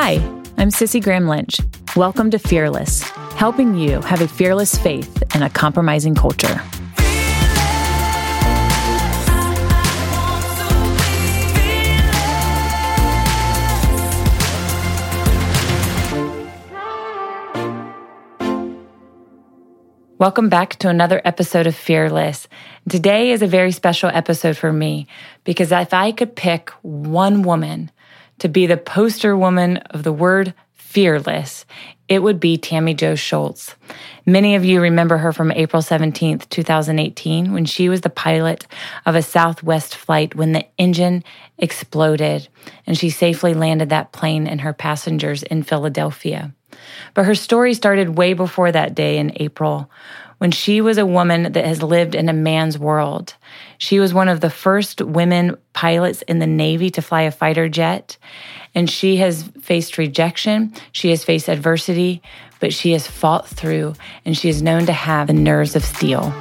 Hi, I'm Cissie Graham Lynch. Welcome to Fearless, helping you have a fearless faith in a compromising culture. Welcome back to another episode of Fearless. Today is a very special episode for me because if I could pick one woman to be the poster woman of the word fearless, it would be Tammy Jo Shults. Many of you remember her from April 17th, 2018, when she was the pilot of a Southwest flight when the engine exploded and she safely landed that plane and her passengers in Philadelphia. But her story started way before that day in April when she was a woman that has lived in a man's world. She was one of the first women pilots in the Navy to fly a fighter jet. And she has faced rejection, she has faced adversity, but she has fought through, and she is known to have the nerves of steel.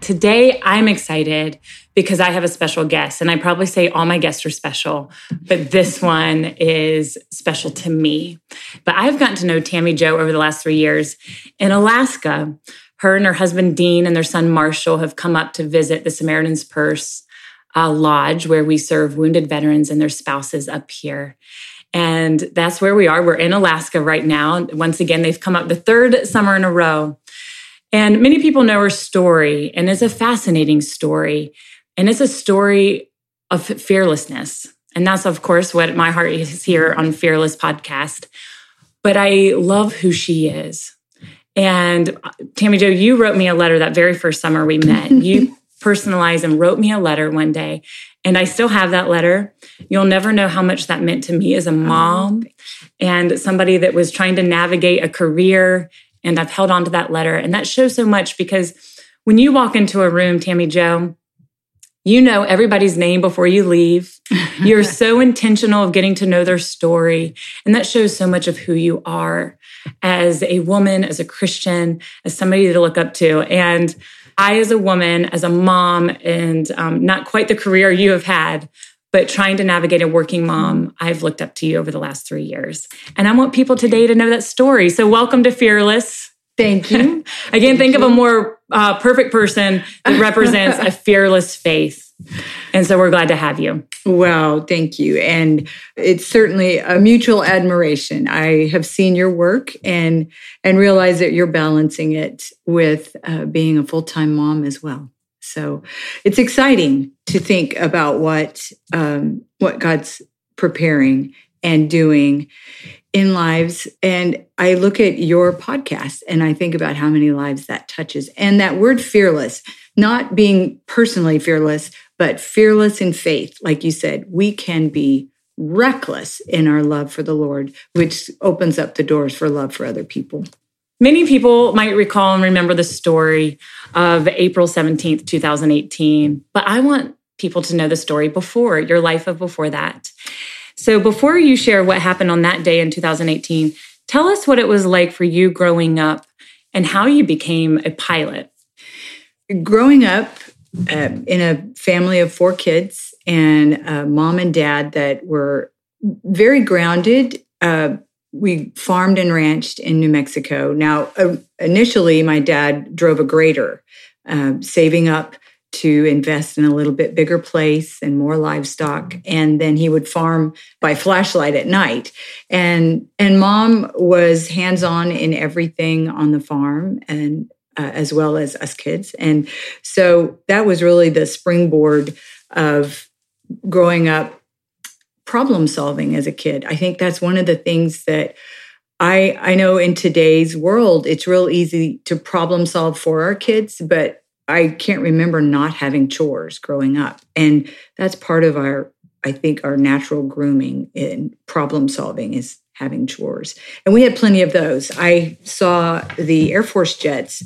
Today, I'm excited because I have a special guest. And I probably say all my guests are special, but this one is special to me. But I've gotten to know Tammy Jo over the last three years in Alaska. Her and her husband Dean and their son Marshall have come up to visit the Samaritan's Purse uh, Lodge, where we serve wounded veterans and their spouses up here. And that's where we are. We're in Alaska right now. Once again, they've come up the third summer in a row. And many people know her story, and it's a fascinating story. And it's a story of fearlessness. And that's, of course, what my heart is here on Fearless Podcast. But I love who she is. And uh, Tammy Jo, you wrote me a letter that very first summer we met. you personalized and wrote me a letter one day. And I still have that letter. You'll never know how much that meant to me as a oh, mom and somebody that was trying to navigate a career. And I've held on to that letter. And that shows so much because when you walk into a room, Tammy Jo, you know everybody's name before you leave. You're so intentional of getting to know their story. And that shows so much of who you are as a woman, as a Christian, as somebody to look up to. And I, as a woman, as a mom, and um, not quite the career you have had, but trying to navigate a working mom, I've looked up to you over the last three years. And I want people today to know that story. So, welcome to Fearless. Thank you. I can't think you. of a more uh, perfect person that represents a fearless faith. And so we're glad to have you. Well, thank you. And it's certainly a mutual admiration. I have seen your work and and realize that you're balancing it with uh, being a full-time mom as well. So it's exciting to think about what um, what God's preparing and doing in lives. And I look at your podcast and I think about how many lives that touches. And that word fearless, not being personally fearless, but fearless in faith. Like you said, we can be reckless in our love for the Lord, which opens up the doors for love for other people. Many people might recall and remember the story of April 17th, 2018, but I want people to know the story before your life of before that. So before you share what happened on that day in 2018, tell us what it was like for you growing up and how you became a pilot. Growing up uh, in a family of four kids and a mom and dad that were very grounded. Uh, we farmed and ranched in New Mexico. Now, uh, initially, my dad drove a grader, uh, saving up to invest in a little bit bigger place and more livestock. And then he would farm by flashlight at night. And and mom was hands on in everything on the farm and uh, as well as us kids. And so that was really the springboard of growing up problem solving as a kid. I think that's one of the things that I, I know in today's world, it's real easy to problem solve for our kids, but I can't remember not having chores growing up. And that's part of our, I think, our natural grooming in problem solving is having chores. And we had plenty of those. I saw the Air Force jets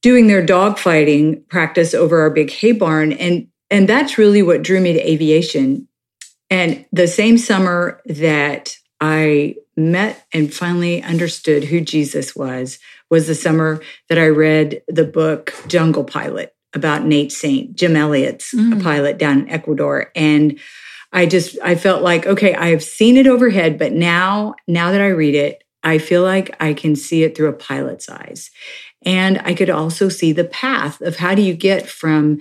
doing their dogfighting practice over our big hay barn. And, and that's really what drew me to aviation. And the same summer that I met and finally understood who Jesus was was the summer that I read the book Jungle Pilot about Nate Saint, Jim Elliot's mm. a pilot down in Ecuador. And I just I felt like, okay, I have seen it overhead, but now, now that I read it, I feel like I can see it through a pilot's eyes. And I could also see the path of how do you get from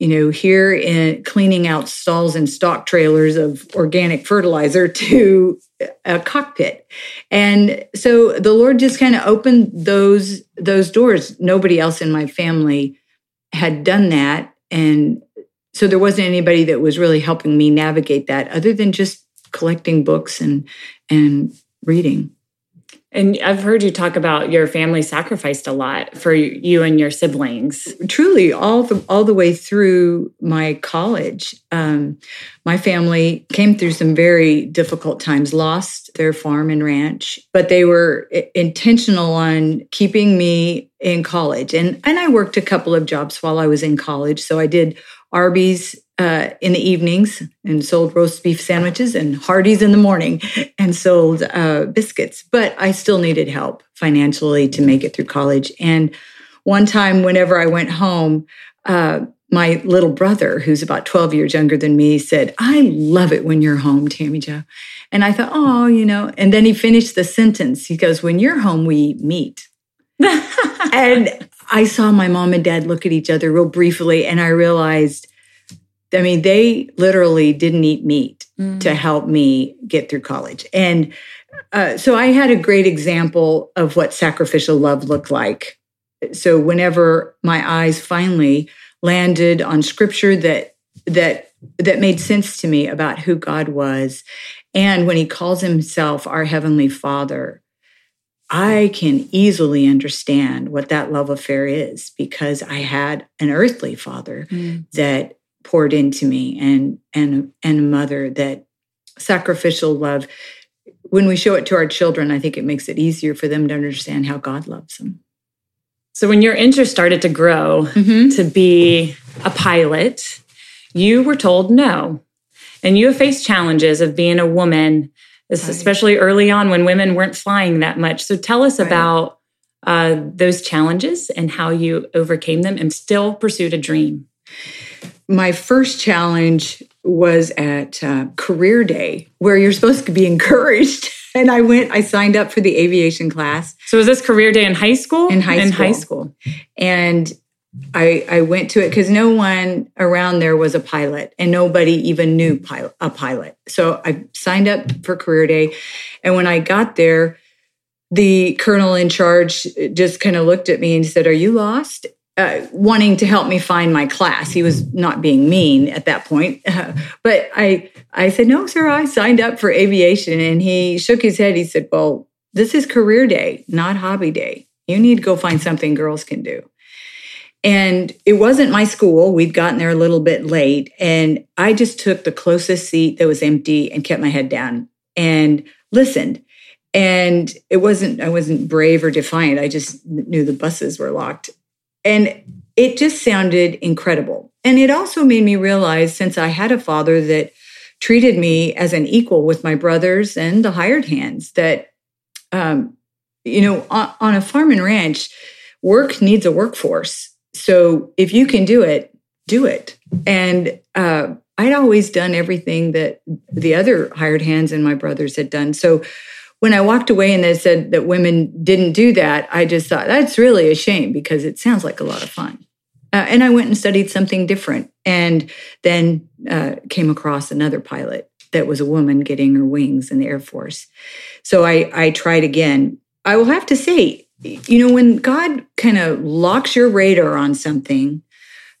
you know, here in cleaning out stalls and stock trailers of organic fertilizer to a cockpit. And so the Lord just kind of opened those those doors. Nobody else in my family had done that and so there wasn't anybody that was really helping me navigate that other than just collecting books and and reading. And I've heard you talk about your family sacrificed a lot for you and your siblings. Truly, all the all the way through my college, um, my family came through some very difficult times. Lost their farm and ranch, but they were intentional on keeping me in college. And and I worked a couple of jobs while I was in college. So I did Arby's uh, in the evenings and sold roast beef sandwiches and Hardee's in the morning and sold uh, biscuits. But I still needed help financially to make it through college. And one time, whenever I went home, uh, my little brother, who's about 12 years younger than me, said, I love it when you're home, Tammy Jo. And I thought, oh, you know, and then he finished the sentence. He goes, When you're home, we eat meat. and I saw my mom and dad look at each other real briefly, and I realized I mean, they literally didn't eat meat mm. to help me get through college. And uh, so I had a great example of what sacrificial love looked like. So whenever my eyes finally landed on scripture that that that made sense to me about who God was and when he calls himself our heavenly father I can easily understand what that love affair is because I had an earthly father mm. that poured into me and and and a mother that sacrificial love when we show it to our children i think it makes it easier for them to understand how god loves them. So when your interest started to grow mm-hmm. to be a pilot you were told no. And you have faced challenges of being a woman especially early on when women weren't flying that much. So tell us right. about uh, those challenges and how you overcame them and still pursued a dream my first challenge was at uh, career day where you're supposed to be encouraged. And i went i signed up for the aviation class. So was this career day in high school? In high in school high school. and i i went to it because no one around there was a pilot and nobody even knew pilot, a pilot. So i signed up for career day and when i got there the colonel in charge just kind of looked at me and said are you lost uh, wanting to help me find my class. He was not being mean at that point, but I I said no, sir. I signed up for aviation, and he shook his head. He said, "Well, this is career day, not hobby day. You need to go find something girls can do." And it wasn't my school. We'd gotten there a little bit late, and I just took the closest seat that was empty and kept my head down and listened. And it wasn't I wasn't brave or defiant. I just knew the buses were locked and it just sounded incredible. And it also made me realize since I had a father that treated me as an equal with my brothers and the hired hands, that, um, you know, on, on a farm and ranch, work needs a workforce. So if you can do it, do it. And uh, I'd always done everything that the other hired hands and my brothers had done. So when I walked away and they said that women didn't do that, I just thought that's really a shame because it sounds like a lot of fun. Uh, and I went and studied something different and then uh, came across another pilot that was a woman getting her wings in the Air Force. So I, I tried again. I will have to say, you know, when God kind of locks your radar on something,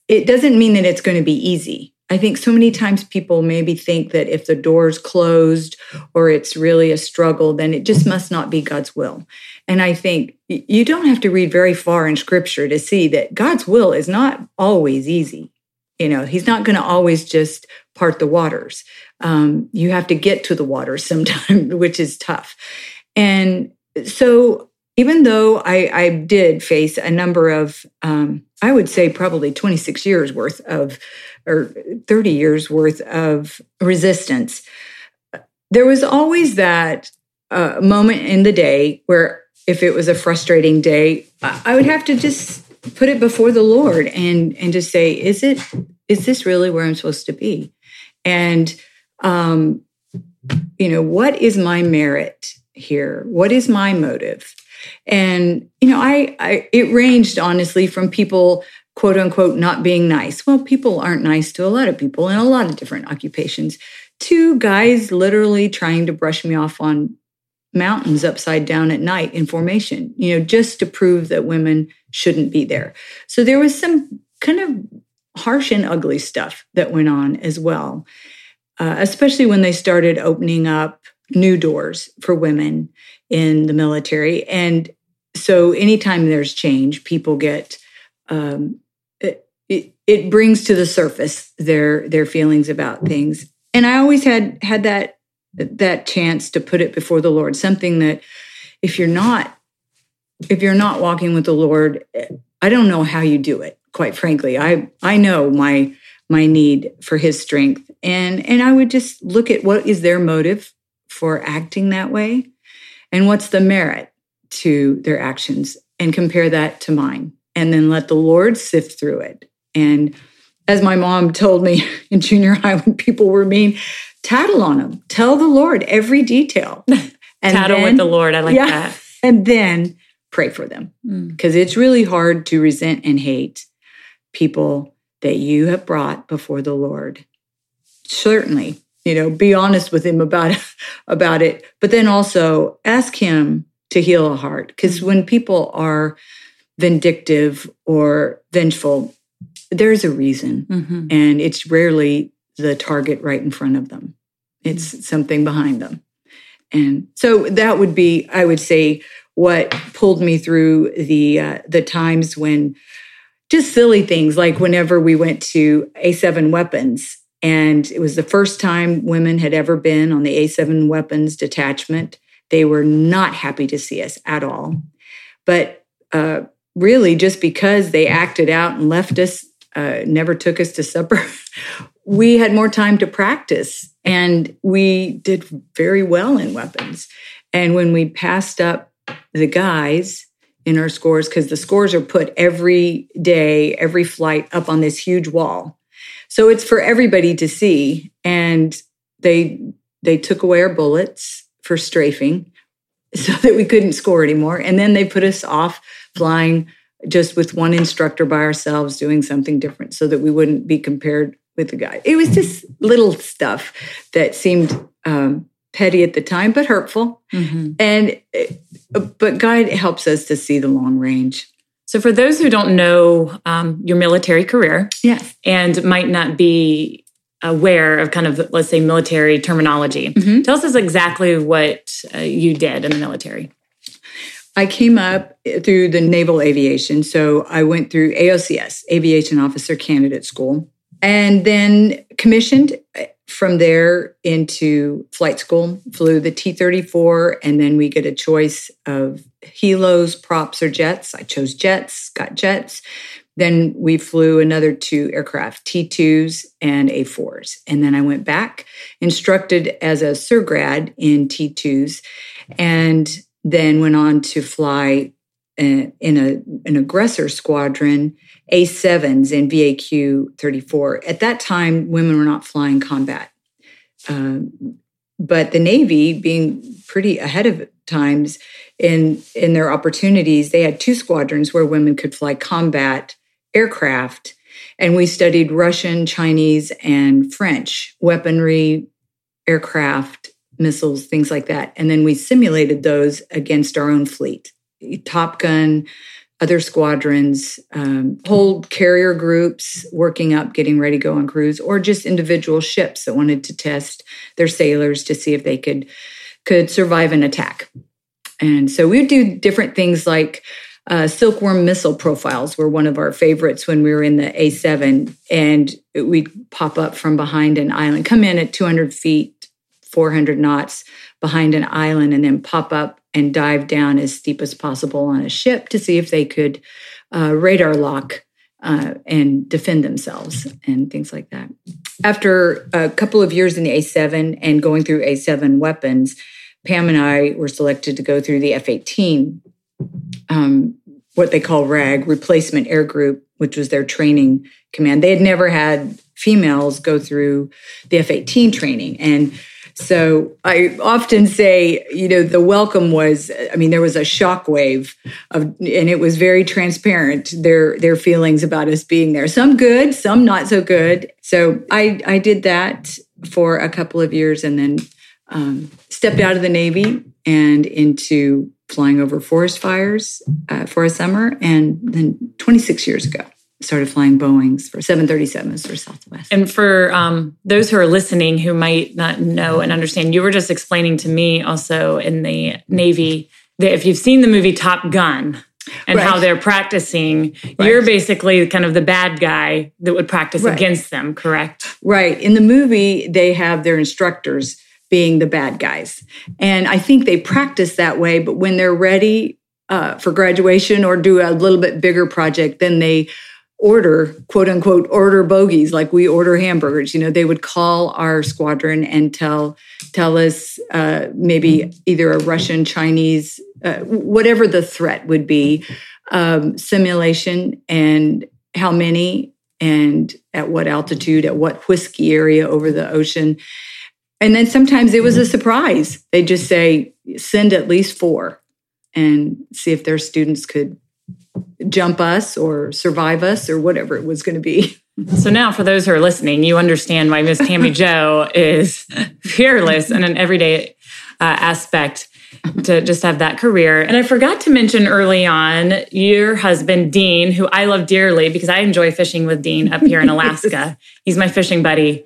it doesn't mean that it's going to be easy. I think so many times people maybe think that if the door's closed or it's really a struggle, then it just must not be God's will. And I think you don't have to read very far in scripture to see that God's will is not always easy. You know, He's not going to always just part the waters. Um, you have to get to the waters sometimes, which is tough. And so even though I, I, did face a number of, um, I would say probably 26 years worth of or 30 years worth of resistance, there was always that uh, moment in the day where if it was a frustrating day, I would have to just put it before the Lord and and to say, is it is this really where I'm supposed to be? And um, you know, what is my merit here? What is my motive? And you know, I, I it ranged honestly from people quote unquote not being nice. Well, people aren't nice to a lot of people in a lot of different occupations. To guys literally trying to brush me off on mountains upside down at night in formation, you know, just to prove that women shouldn't be there. So there was some kind of harsh and ugly stuff that went on as well, uh, especially when they started opening up new doors for women in the military. And so anytime there's change, people get um, it, it, it brings to the surface their their feelings about things. And I always had had that that chance to put it before the Lord, something that if you're not if you're not walking with the Lord, I don't know how you do it, quite frankly. I I know my my need for his strength. And and I would just look at what is their motive for acting that way and what's the merit to their actions and compare that to mine and then let the Lord sift through it. And as my mom told me in junior high when people were mean, tattle on them. Tell the Lord every detail. And tattle then, with the Lord. I like yeah, that. And then pray for them because mm. it's really hard to resent and hate people that you have brought before the Lord. Certainly, you know, be honest with him about about it, but then also ask him to heal a heart because mm. when people are vindictive or vengeful, there's a reason, mm-hmm. and it's rarely the target right in front of them. It's mm. something behind them. And so that would be, I would say, what pulled me through the uh, the times when just silly things like whenever we went to A7 weapons and it was the first time women had ever been on the A7 weapons detachment. They were not happy to see us at all. But uh, really, just because they acted out and left us, uh, never took us to supper, we had more time to practice and we did very well in weapons. And when we passed up the guys in our scores, because the scores are put every day, every flight up on this huge wall. So it's for everybody to see. And they they took away our bullets for strafing so that we couldn't score anymore. And then they put us off flying just with one instructor by ourselves doing something different so that we wouldn't be compared with the guy. It was just little stuff that seemed um, petty at the time, but hurtful. Mm-hmm. And uh, but God helps us to see the long range. So, for those who don't know um, your military career, yes, and might not be aware of kind of let's say military terminology, mm-hmm. tell us exactly what uh, you did in the military. I came up through the naval aviation. So I went through AOCS, Aviation Officer Candidate School and then commissioned uh, from there into flight school flew the t-34 and then we get a choice of helos props or jets i chose jets got jets then we flew another two aircraft t2s and a4s and then i went back instructed as a SERGRAD in t2s and then went on to fly uh, in a, an aggressor squadron a7s in VAQ 34. At that time, women were not flying combat. Um, but the Navy, being pretty ahead of times in, in their opportunities, they had two squadrons where women could fly combat aircraft. And we studied Russian, Chinese, and French weaponry, aircraft, missiles, things like that. And then we simulated those against our own fleet. Top Gun, other squadrons, um, whole carrier groups working up, getting ready to go on cruise, or just individual ships that wanted to test their sailors to see if they could could survive an attack. And so we would do different things like uh, silkworm missile profiles were one of our favorites when we were in the A7, and we'd pop up from behind an island, come in at 200 feet, 400 knots behind an island, and then pop up and dive down as steep as possible on a ship to see if they could uh, radar lock uh, and defend themselves and things like that. After a couple of years in the A7 and going through A7 weapons, Pam and I were selected to go through the F 18 um, what they call RAG, Replacement Air Group, which was their training command. They had never had females go through the F 18 training. And so I often say, you know, the welcome was, I mean, there was a shockwave of, and it was very transparent, their, their feelings about us being there. Some good, some not so good. So I, I did that for a couple of years and then um, stepped out of the Navy and into flying over forest fires uh, for a summer. And then 26 years ago, started flying Boeings for 737s for Southwest. And for um, those who are listening who might not know and understand, you were just explaining to me also in the Navy that if you've seen the movie Top Gun, and right. how they're practicing. Right. You're basically kind of the bad guy that would practice right. against them, correct? Right. In the movie, they have their instructors being the bad guys. And I think they practice that way, but when they're ready uh, for graduation or do a little bit bigger project, then they order quote unquote order bogeys like we order hamburgers you know they would call our squadron and tell tell us uh, maybe either a russian chinese uh, whatever the threat would be um, simulation and how many and at what altitude at what whiskey area over the ocean and then sometimes it was a surprise. they'd just say, send at least four and see if their students could jump us or survive us or whatever it was going to be. So now, for those who are listening, you understand why Miss Tammy Jo is fearless in an everyday uh, aspect to just have that career. And I forgot to mention early on your husband, Dean, who I love dearly because I enjoy fishing with Dean up here in Alaska. He's my fishing buddy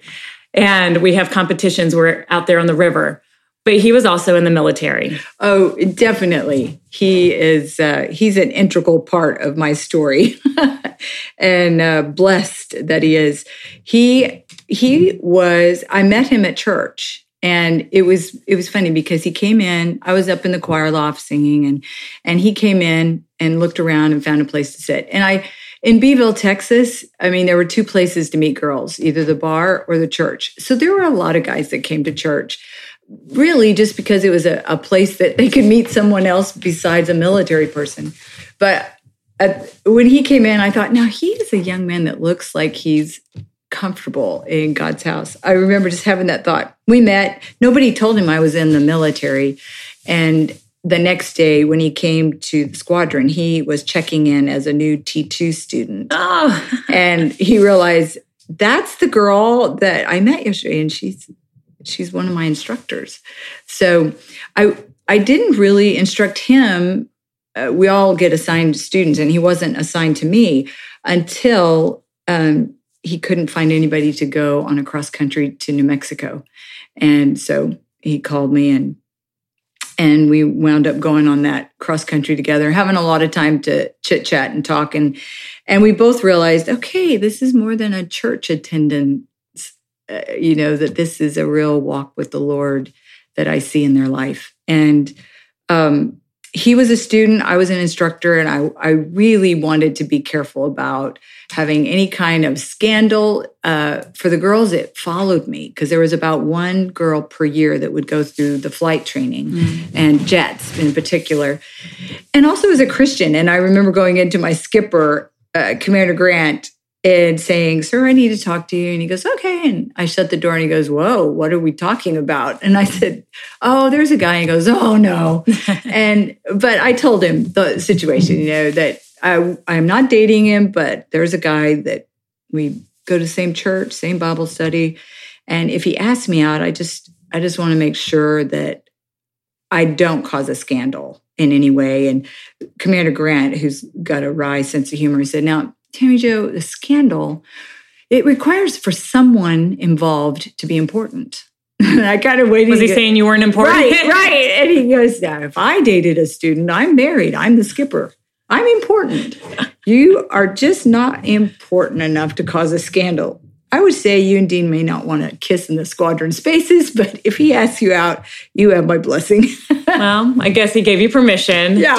and we have competitions. We're out there on the river. But he was also in the military. Oh, definitely. He is. Uh, he's an integral part of my story, and uh, blessed that he is. He he was. I met him at church, and it was it was funny because he came in. I was up in the choir loft singing, and and he came in and looked around and found a place to sit. And I in Beeville, Texas, I mean, there were two places to meet girls, either the bar or the church. So there were a lot of guys that came to church, really just because it was a, a place that they could meet someone else besides a military person. But at, when he came in, I thought, now he is a young man that looks like he's comfortable in God's house. I remember just having that thought. We met, nobody told him I was in the military. And the next day when he came to the squadron, he was checking in as a new T2 student. Oh. and he realized that's the girl that I met yesterday and she's she's one of my instructors. So I I didn't really instruct him. Uh, we all get assigned students and he wasn't assigned to me until um, he couldn't find anybody to go on a cross country to New Mexico. And so he called me and and we wound up going on that cross country together having a lot of time to chit chat and talk and and we both realized okay this is more than a church attendance uh, you know that this is a real walk with the lord that i see in their life and um, he was a student, I was an instructor, and I, I really wanted to be careful about having any kind of scandal. Uh, for the girls, it followed me because there was about one girl per year that would go through the flight training mm. and jets in particular. And also as a Christian, and I remember going into my skipper, uh, Commander Grant, and saying, Sir, I need to talk to you. And he goes, Okay. And I shut the door and he goes, Whoa, what are we talking about? And I said, Oh, there's a guy. And he goes, Oh, no. and, but I told him the situation, you know, that I, I'm not dating him, but there's a guy that we go to the same church, same Bible study. And if he asks me out, I just, I just want to make sure that I don't cause a scandal in any way. And Commander Grant, who's got a wry sense of humor, he said, Now, Tammy Jo, the scandal, it requires for someone involved to be important. I kind of waited. Was he go, saying you weren't important? Right, right. And he goes, now, if I dated a student, I'm married, I'm the skipper. I'm important. You are just not important enough to cause a scandal. I would say you and Dean may not want to kiss in the squadron spaces, but if he asks you out, you have my blessing. well, I guess he gave you permission. Yeah,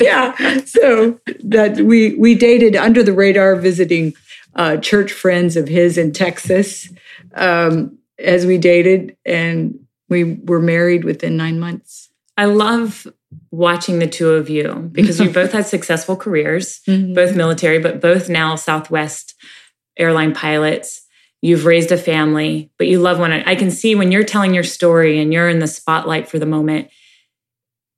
yeah. So that we we dated under the radar, visiting uh, church friends of his in Texas um, as we dated, and we were married within nine months. I love watching the two of you because you both had successful careers, Mhm. both military, but both now Southwest airline pilots. You've raised a family, but you love one. I can see when you're telling your story and you're in the spotlight for the moment,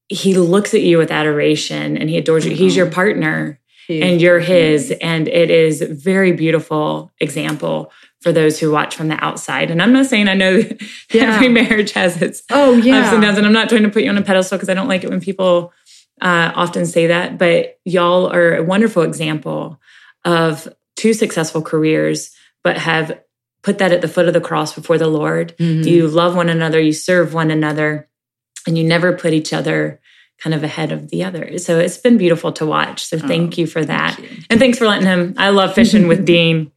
he looks at you with adoration and he adores you. He's your partner and you're his. And it is a very beautiful example for those who watch from the outside. And I'm not saying I know Yeah. every marriage has its Oh yeah. ups and downs. And I'm not trying to put you on a pedestal because I don't like it when people uh, often say that. But y'all are a wonderful example of two successful careers, but have put that at the foot of the cross before the Lord. Mhm. You love one another, you serve one another, and you never put each other kind of ahead of the other. So it's been beautiful to watch. So thank Oh, you for that. you. And thanks for letting him. I love fishing with Dean.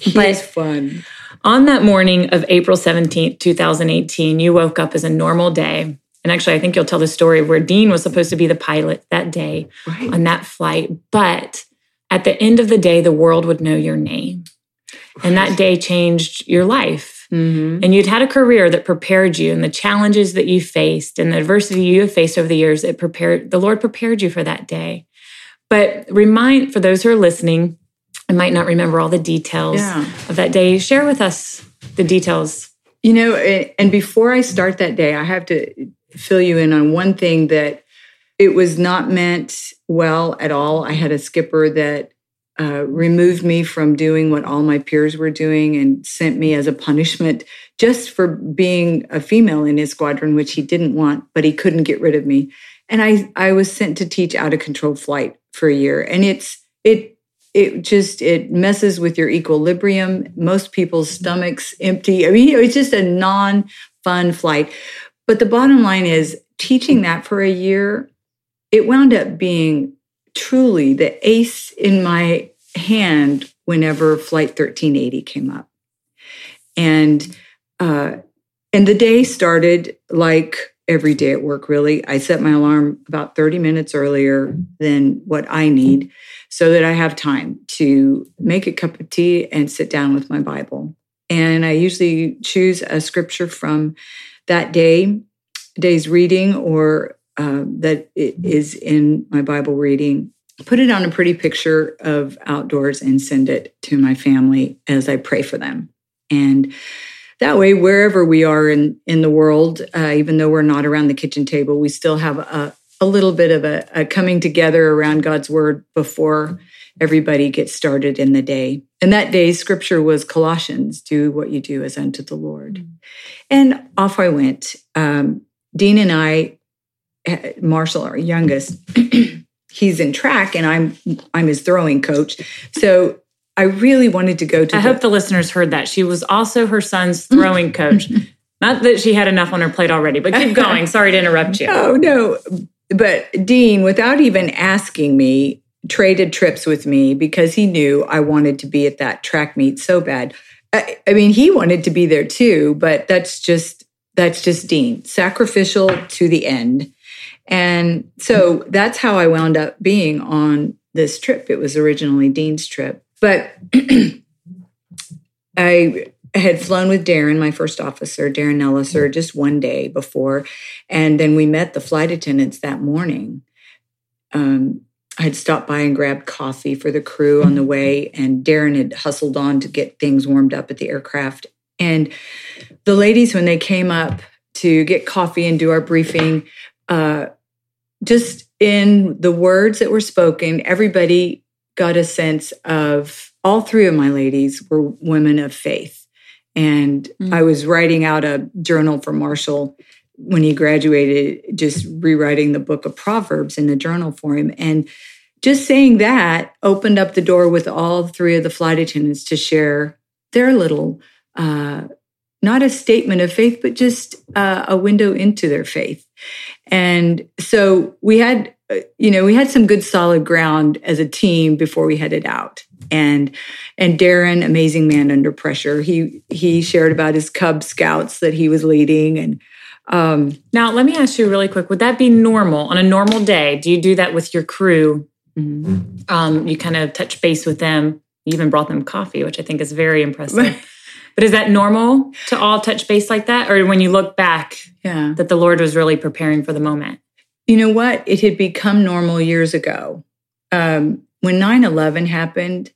He But- is fun. On that morning of April 17th, 2018, you woke up as a normal day. And actually, I think you'll tell the story where Dean was supposed to be the pilot that day Right. on that flight. But at the end of the day, the world would know your name. And that day changed your life. Mhm. And you'd had a career that prepared you and the challenges that you faced and the adversity you have faced over the years, it prepared the Lord prepared you for that day. But remind for those who are listening, and might not remember all the details Yeah. of that day, share with us the details. You know, and before I start that day, I have to fill you in on one thing that it was not meant well at all. I had a skipper that uh, removed me from doing what all my peers were doing and sent me as a punishment just for being a female in his squadron, which he didn't want, but he couldn't get rid of me. And I, I was sent to teach out of control flight for a year. And it's, it, it just it messes with your equilibrium most people's stomachs empty i mean it's just a non-fun flight but the bottom line is teaching that for a year it wound up being truly the ace in my hand whenever flight 1380 came up and uh and the day started like every day at work really i set my alarm about 30 minutes earlier than what i need so that I have time to make a cup of tea and sit down with my Bible. And I usually choose a scripture from that day, day's reading, or uh, that it is in my Bible reading. Put it on a pretty picture of outdoors and send it to my family as I pray for them. And that way, wherever we are in, in the world, uh, even though we're not around the kitchen table, we still have a, a little bit of a, a coming together around God's word before everybody gets started in the day. And that day, scripture was Colossians do what you do as unto the Lord. And off I went. Um, Dean and I, Marshall, our youngest, he's in track and I'm I'm his throwing coach. So I really wanted to go to I the- hope the listeners heard that. She was also her son's throwing coach. Not that she had enough on her plate already, but keep going. Sorry to interrupt you. Oh no. But Dean, without even asking me, traded trips with me because he knew I wanted to be at that track meet so bad. I, I mean, he wanted to be there too, but that's just that's just Dean, sacrificial to the end. And so that's how I wound up being on this trip. It was originally Dean's trip, but I had flown with Darren, my first officer, Darren Ellisor, just one day before. And then we met the flight attendants that morning. Um, I had stopped by and grabbed coffee for the crew on the way, and Darren had hustled on to get things warmed up at the aircraft. And the ladies, when they came up to get coffee and do our briefing, uh, just in the words that were spoken, everybody got a sense of all three of my ladies were women of faith. And Mm. I was writing out a journal for Marshall when he graduated, just rewriting the book of Proverbs in the journal for him. And just saying that opened up the door with all three of the flight attendants to share their little, uh, not a statement of faith, but just uh, a window into their faith. And so we had, uh, you know, we had some good solid ground as a team before we headed out. And and Darren, amazing man under pressure. He he shared about his Cub Scouts that he was leading, and um, Now, let me ask you really quick would that be normal on a normal day? Do you do that with your crew? Um, you kind of touch base with them. You even brought them coffee, which I think is very impressive. but is that normal to all touch base like that? Or when you look back, yeah, that the Lord was really preparing for the moment? You know what? It had become normal years ago. Um, when 9 11 happened,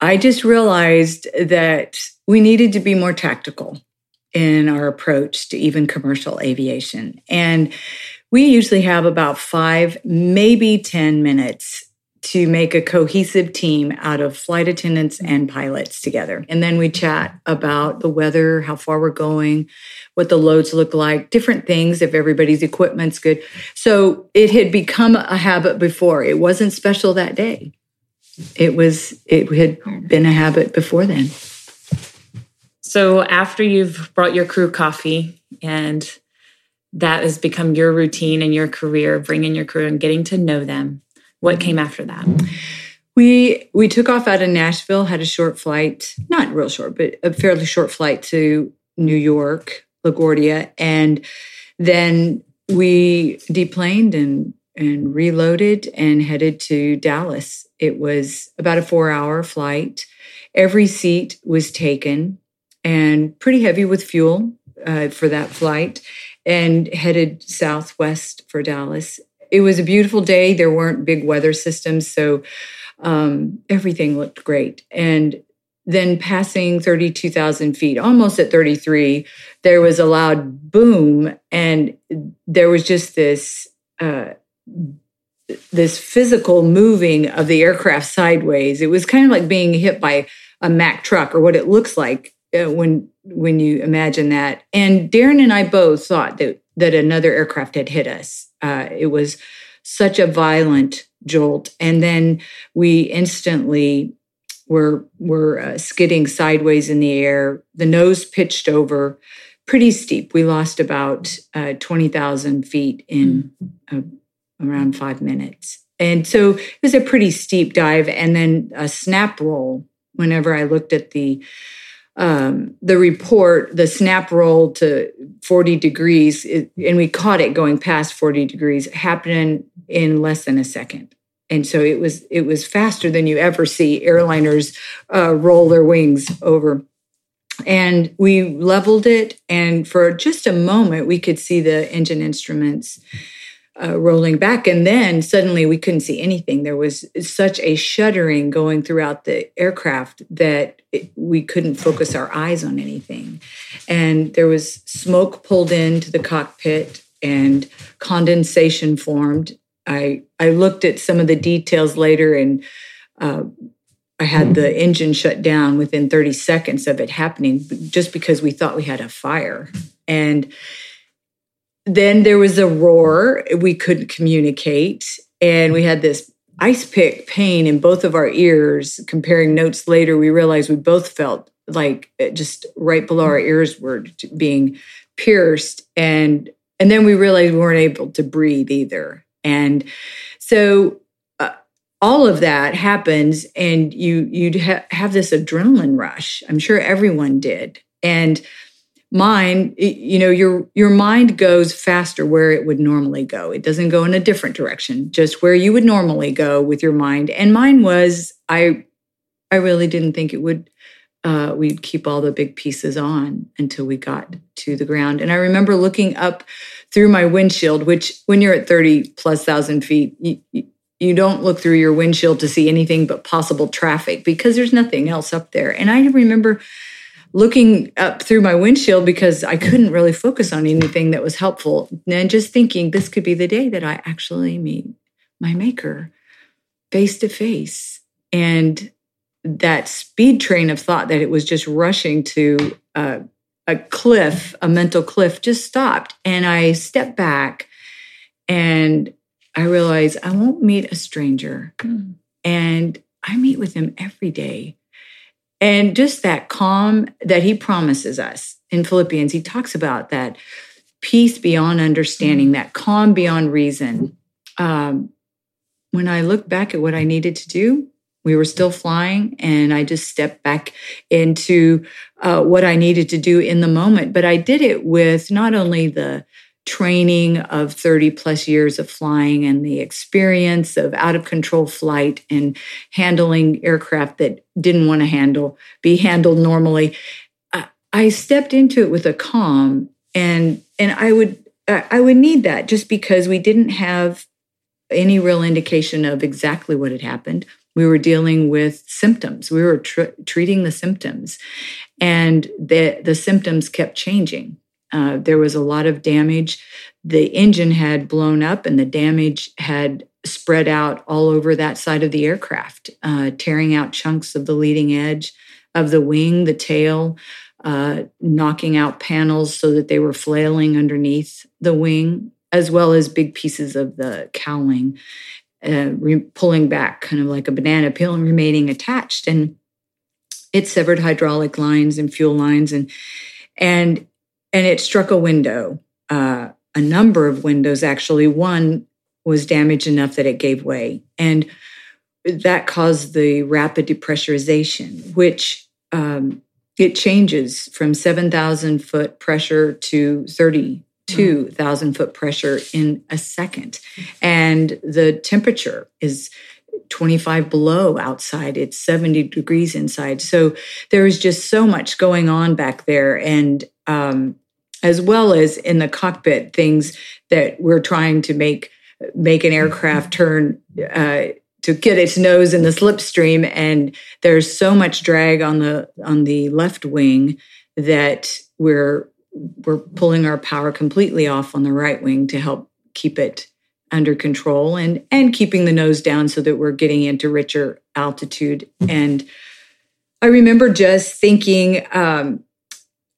I just realized that we needed to be more tactical in our approach to even commercial aviation. And we usually have about five, maybe 10 minutes to make a cohesive team out of flight attendants and pilots together. And then we chat about the weather, how far we're going, what the loads look like, different things if everybody's equipment's good. So it had become a habit before. It wasn't special that day. It was it had been a habit before then. So after you've brought your crew coffee and that has become your routine and your career, bringing your crew and getting to know them, what came after that? We we took off out of Nashville, had a short flight, not real short, but a fairly short flight to New York, LaGuardia, and then we deplaned and and reloaded and headed to Dallas. It was about a 4-hour flight. Every seat was taken and pretty heavy with fuel uh, for that flight and headed southwest for Dallas it was a beautiful day. There weren't big weather systems, so um, everything looked great. And then passing 32,000 feet, almost at 33, there was a loud boom, and there was just this uh, this physical moving of the aircraft sideways. It was kind of like being hit by a Mack truck, or what it looks like uh, when when you imagine that. And Darren and I both thought that that another aircraft had hit us. Uh, it was such a violent jolt, and then we instantly were were uh, skidding sideways in the air. The nose pitched over, pretty steep. We lost about uh, twenty thousand feet in around five minutes, and so it was a pretty steep dive, and then a snap roll. Whenever I looked at the um, the report, the snap roll to 40 degrees, it, and we caught it going past 40 degrees, happening in less than a second. And so it was it was faster than you ever see airliners uh, roll their wings over. And we leveled it, and for just a moment, we could see the engine instruments uh, rolling back. And then suddenly we couldn't see anything. There was such a shuddering going throughout the aircraft that it, we couldn't focus our eyes on anything. And there was smoke pulled into the cockpit and condensation formed. I, I looked at some of the details later and uh, I had the engine shut down within 30 seconds of it happening just because we thought we had a fire. And then there was a roar. We couldn't communicate. And we had this ice pick pain in both of our ears. Comparing notes later, we realized we both felt like just right below our ears were being pierced. And and then we realized we weren't able to breathe either. And so uh, all of that happens, and you you'd ha- have this adrenaline rush. I'm sure everyone did. And mine you know your your mind goes faster where it would normally go. It doesn't go in a different direction just where you would normally go with your mind. And mine was i i really didn't think it would uh, we'd keep all the big pieces on until we got to the ground. And i remember looking up through my windshield which when you're at 30 plus thousand feet you, you don't look through your windshield to see anything but possible traffic because there's nothing else up there. And i remember looking up through my windshield because I couldn't really focus on anything that was helpful. And just thinking this could be the day that I actually meet my maker face to face. And that speed train of thought that it was just rushing to a, a cliff, a mental cliff, just stopped. And I stepped back and I realized I won't meet a stranger. Mm. And I meet with him every day. And just that calm that he promises us in Philippians, he talks about that peace beyond understanding, that calm beyond reason. Um, when I look back at what I needed to do, we were still flying, and I just stepped back into uh, what I needed to do in the moment. But I did it with not only the training of 30 plus years of flying and the experience of out of control flight and handling aircraft that didn't want to handle be handled normally I stepped into it with a calm and and I would I would need that just because we didn't have any real indication of exactly what had happened. We were dealing with symptoms. We were tr- treating the symptoms, and the the symptoms kept changing. Uh, there was a lot of damage. The engine had blown up, and the damage had spread out all over that side of the aircraft, uh, tearing out chunks of the leading edge of the wing, the tail, uh, knocking out panels so that they were flailing underneath the wing, as well as big pieces of the cowling, uh, re- pulling back, kind of like a banana peel, and remaining attached. And it severed hydraulic lines and fuel lines, and and and it struck a window, uh, a number of windows actually. One was damaged enough that it gave way, and that caused the rapid depressurization, which um, it changes from 7,000 foot pressure to 32,000 foot pressure in a second. And the temperature is 25 below outside, it's 70 degrees inside. So there is just so much going on back there. And um, as well as in the cockpit, things that we're trying to make make an aircraft turn uh, to get its nose in the slipstream. And there's so much drag on the on the left wing that we're we're pulling our power completely off on the right wing to help keep it under control and and keeping the nose down so that we're getting into richer altitude. And i remember just thinking um,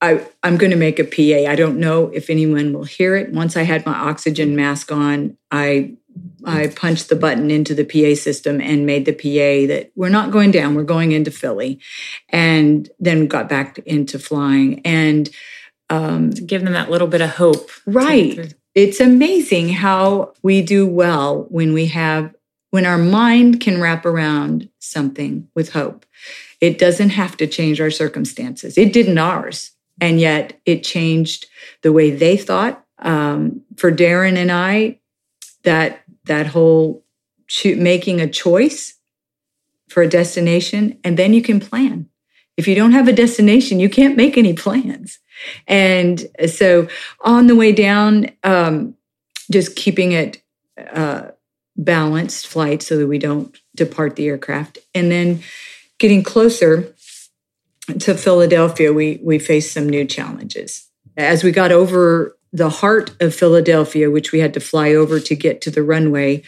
I, I'm going to make a PA. I don't know if anyone will hear it. Once I had my oxygen mask on, I I punched the button into the PA system and made the PA that we're not going down, we're going into Philly, and then got back into flying. And um, give them that little bit of hope. Right. It's amazing how we do well when we have, when our mind can wrap around something with hope. It doesn't have to change our circumstances. It didn't ours. And yet it changed the way they thought. Um, for Darren and I, that that whole making a choice for a destination, and then you can plan. If you don't have a destination, you can't make any plans. And so on the way down, um, just keeping it uh, balanced flight so that we don't depart the aircraft. And then getting closer to Philadelphia, we, we faced some new challenges. As we got over the heart of Philadelphia, which we had to fly over to get to the runway,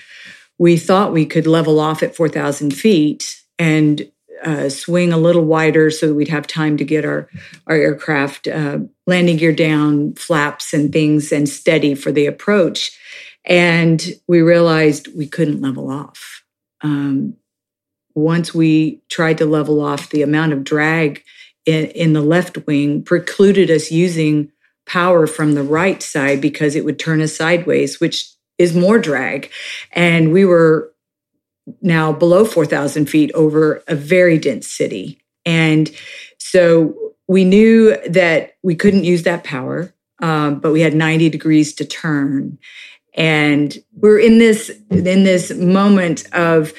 we thought we could level off at 4,000 feet and uh, swing a little wider so that we'd have time to get our, our aircraft uh, landing gear down, flaps and things, and steady for the approach. And we realized we couldn't level off. Um, once we tried to level off, the amount of drag in, in the left wing precluded us using power from the right side because it would turn us sideways, which is more drag. And we were now below 4,000 feet over a very dense city. And so we knew that we couldn't use that power, um, but we had 90 degrees to turn. And we're in this in this moment of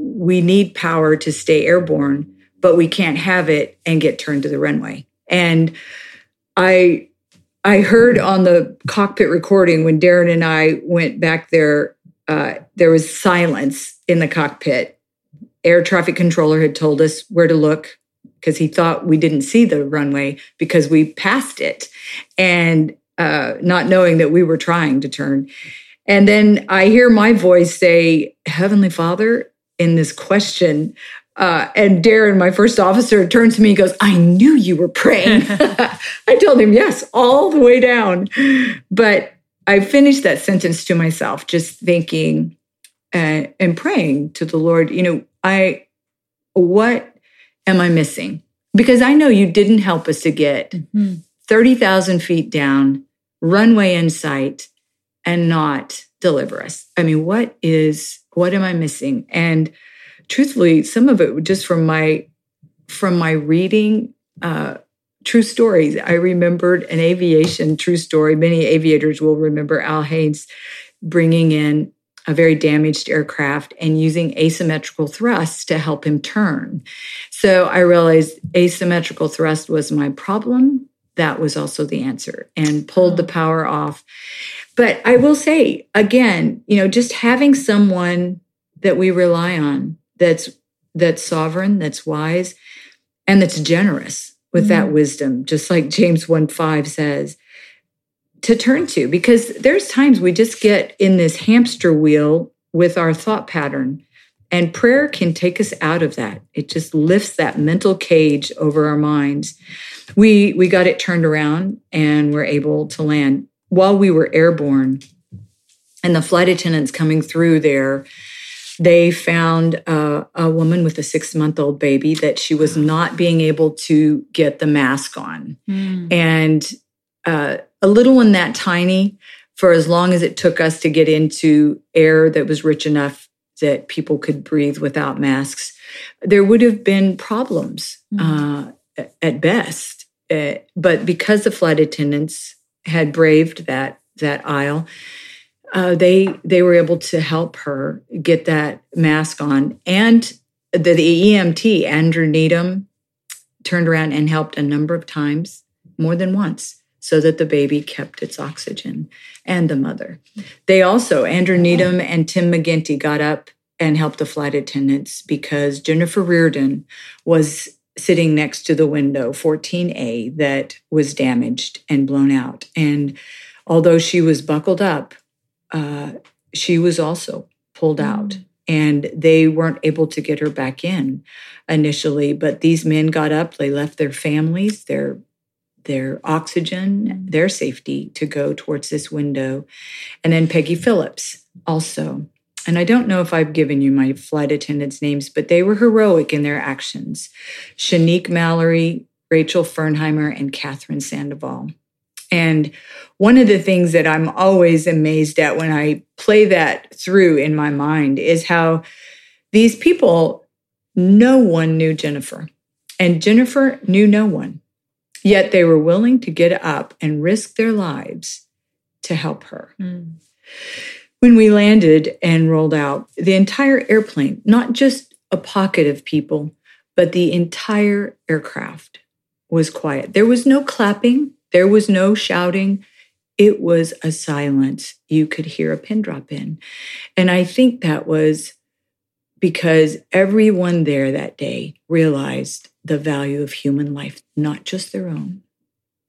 we need power to stay airborne, but we can't have it and get turned to the runway. And I I heard on the cockpit recording when Darren and I went back there, uh, there was silence in the cockpit. Air traffic controller had told us where to look because he thought we didn't see the runway because we passed it and uh, not knowing that we were trying to turn. And then I hear my voice say, Heavenly Father, in this question uh, and Darren, my first officer, turns to me and goes, I knew you were praying. I told him, yes, all the way down. But I finished that sentence to myself, just thinking uh, and praying to the Lord, you know, I, what am I missing? Because I know you didn't help us to get mm-hmm. 30,000 feet down, runway in sight, and not deliver us. I mean, what is, what am I missing? And truthfully, some of it just from my from my reading uh, true stories. I remembered an aviation true story. Many aviators will remember Al Haynes bringing in a very damaged aircraft and using asymmetrical thrust to help him turn. So I realized asymmetrical thrust was my problem that was also the answer and pulled the power off. But I will say again, you know, just having someone that we rely on that's that's sovereign, that's wise, and that's generous with mm-hmm. that wisdom, just like James 1 5 says, to turn to, because there's times we just get in this hamster wheel with our thought pattern. And prayer can take us out of that. It just lifts that mental cage over our minds. We we got it turned around and we're able to land while we were airborne. And the flight attendants coming through there, they found uh, a woman with a six month old baby that she was not being able to get the mask on. Mm. And uh, a little one that tiny, for as long as it took us to get into air that was rich enough that people could breathe without masks, there would have been problems mm. uh, at best. Uh, but because the flight attendants had braved that that aisle, uh, they they were able to help her get that mask on, and the, the EMT Andrew Needum turned around and helped a number of times, more than once, so that the baby kept its oxygen and the mother. They also Andrew Needum and Tim McGinty got up and helped the flight attendants because Jennifer Riordan was sitting next to the window 14A that was damaged and blown out. And although she was buckled up uh, she was also pulled mm. out and they weren't able to get her back in initially but these men got up they left their families their their oxygen their safety to go towards this window. And then peggy phillips also and i don't know if i've given you my flight attendants names but they were heroic in their actions Seanique mallory rachel fernheimer and Kathryn sandoval and one of the things that I'm always amazed at when I play that through in my mind is how these people, no one knew Jennifer, and Jennifer knew no one. Yet they were willing to get up and risk their lives to help her. Mm. When we landed and rolled out, the entire airplane, not just a pocket of people, but the entire aircraft was quiet. There was no clapping, there was no shouting. It was a silence you could hear a pin drop in. And I think that was because everyone there that day realized the value of human life, not just their own.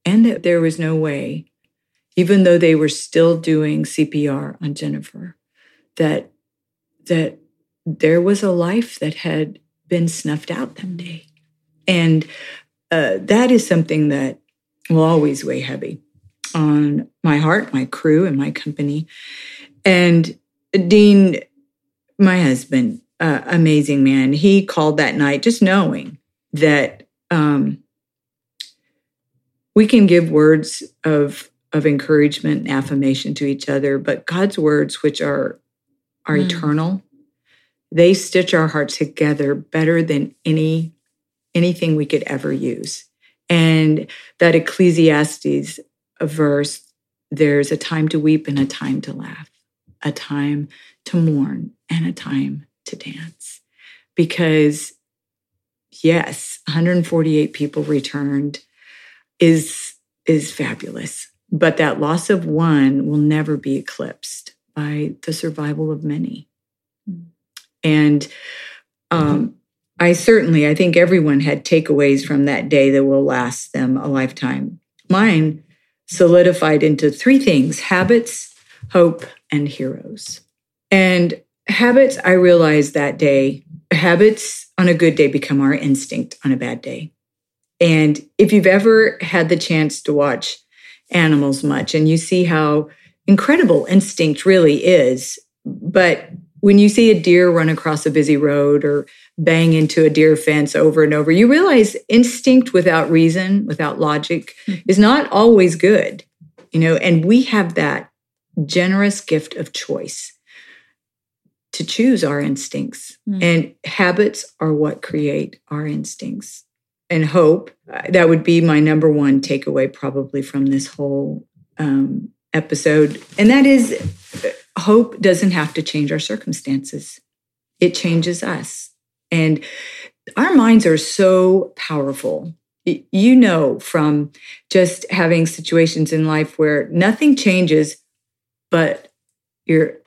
And that there was no way, even though they were still doing CPR on Jennifer, that that there was a life that had been snuffed out that day. And uh, that is something that will always weigh heavy on my heart, my crew, and my company. And Dean, my husband, uh, amazing man, he called that night just knowing that um, we can give words of of encouragement and affirmation to each other, but God's words, which are are mm. eternal, they stitch our hearts together better than any anything we could ever use. And that Ecclesiastes verse, there's a time to weep and a time to laugh, a time to mourn and a time to dance. Because, yes, 148 people returned is, is fabulous. But that loss of one will never be eclipsed by the survival of many. Hmm. And um, I certainly, I think everyone had takeaways from that day that will last them a lifetime. Mine solidified into three things habits, hope, and heroes. And habits, I realized that day, habits on a good day become our instinct on a bad day. And if you've ever had the chance to watch animals much and you see how incredible instinct really is, but when you see a deer run across a busy road or bang into a deer fence over and over, you realize instinct without reason, without logic, mm-hmm. is not always good. You know, and we have that generous gift of choice to choose our instincts. Mm-hmm. And habits are what create our instincts. And hope, uh, that would be my number one takeaway probably from this whole um, episode. And that is hope doesn't have to change our circumstances, it changes us. And our minds are so powerful you know from just having situations in life where nothing changes but your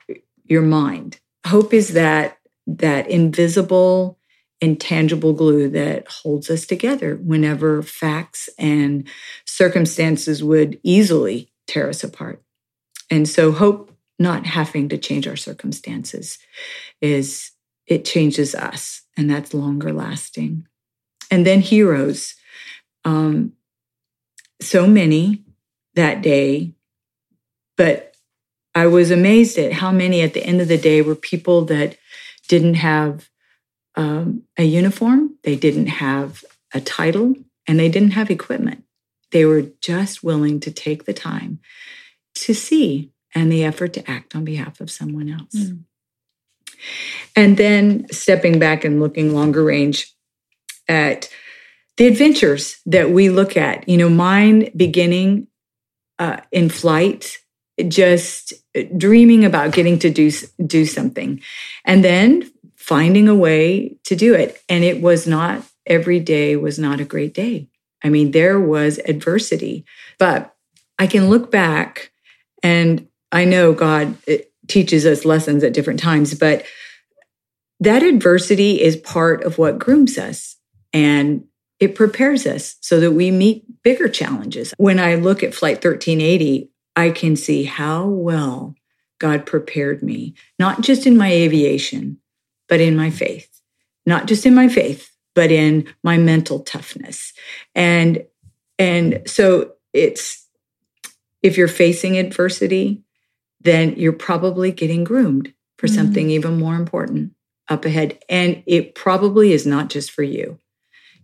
your mind hope is that that invisible intangible glue that holds us together whenever facts and circumstances would easily tear us apart. And so hope not having to change our circumstances is it changes us and that's longer lasting. And then heroes. Um, so many that day but i was amazed at how many at the end of the day were people that didn't have um, a uniform they didn't have a title and they didn't have equipment they were just willing to take the time to see and the effort to act on behalf of someone else. Mm. And then stepping back and looking longer range at the adventures that we look at, you know, mine beginning uh, in flight, just dreaming about getting to do do something, and then finding a way to do it. And it was not every day was not a great day. I mean, there was adversity, but I can look back and I know God eh, teaches us lessons at different times, but that adversity is part of what grooms us and it prepares us so that we meet bigger challenges. When I look at Flight 1380, I can see how well God prepared me, not just in my aviation, but in my faith. Not just in my faith, but in my mental toughness. And and so it's if you're facing adversity, then you're probably getting groomed for mm-hmm. something even more important up ahead. And it probably is not just for you.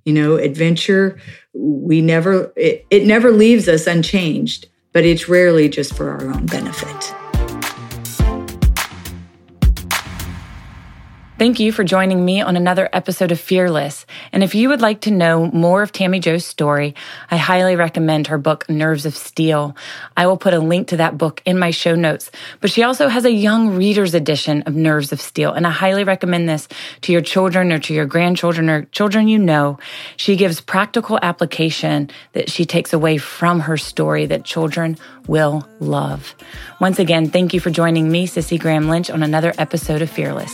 You know, adventure, we never, it, it never leaves us unchanged, but it's rarely just for our own benefit. Thank you for joining me on another episode of Fearless. And if you would like to know more of Tammy Jo's story, I highly recommend her book, Nerves of Steel. I will put a link to that book in my show notes. But she also has a young reader's edition of Nerves of Steel. And I highly recommend this to your children or to your grandchildren or children you know. She gives practical application that she takes away from her story that children will love. Once again, thank you for joining me, Cissie Graham Lynch, on another episode of Fearless.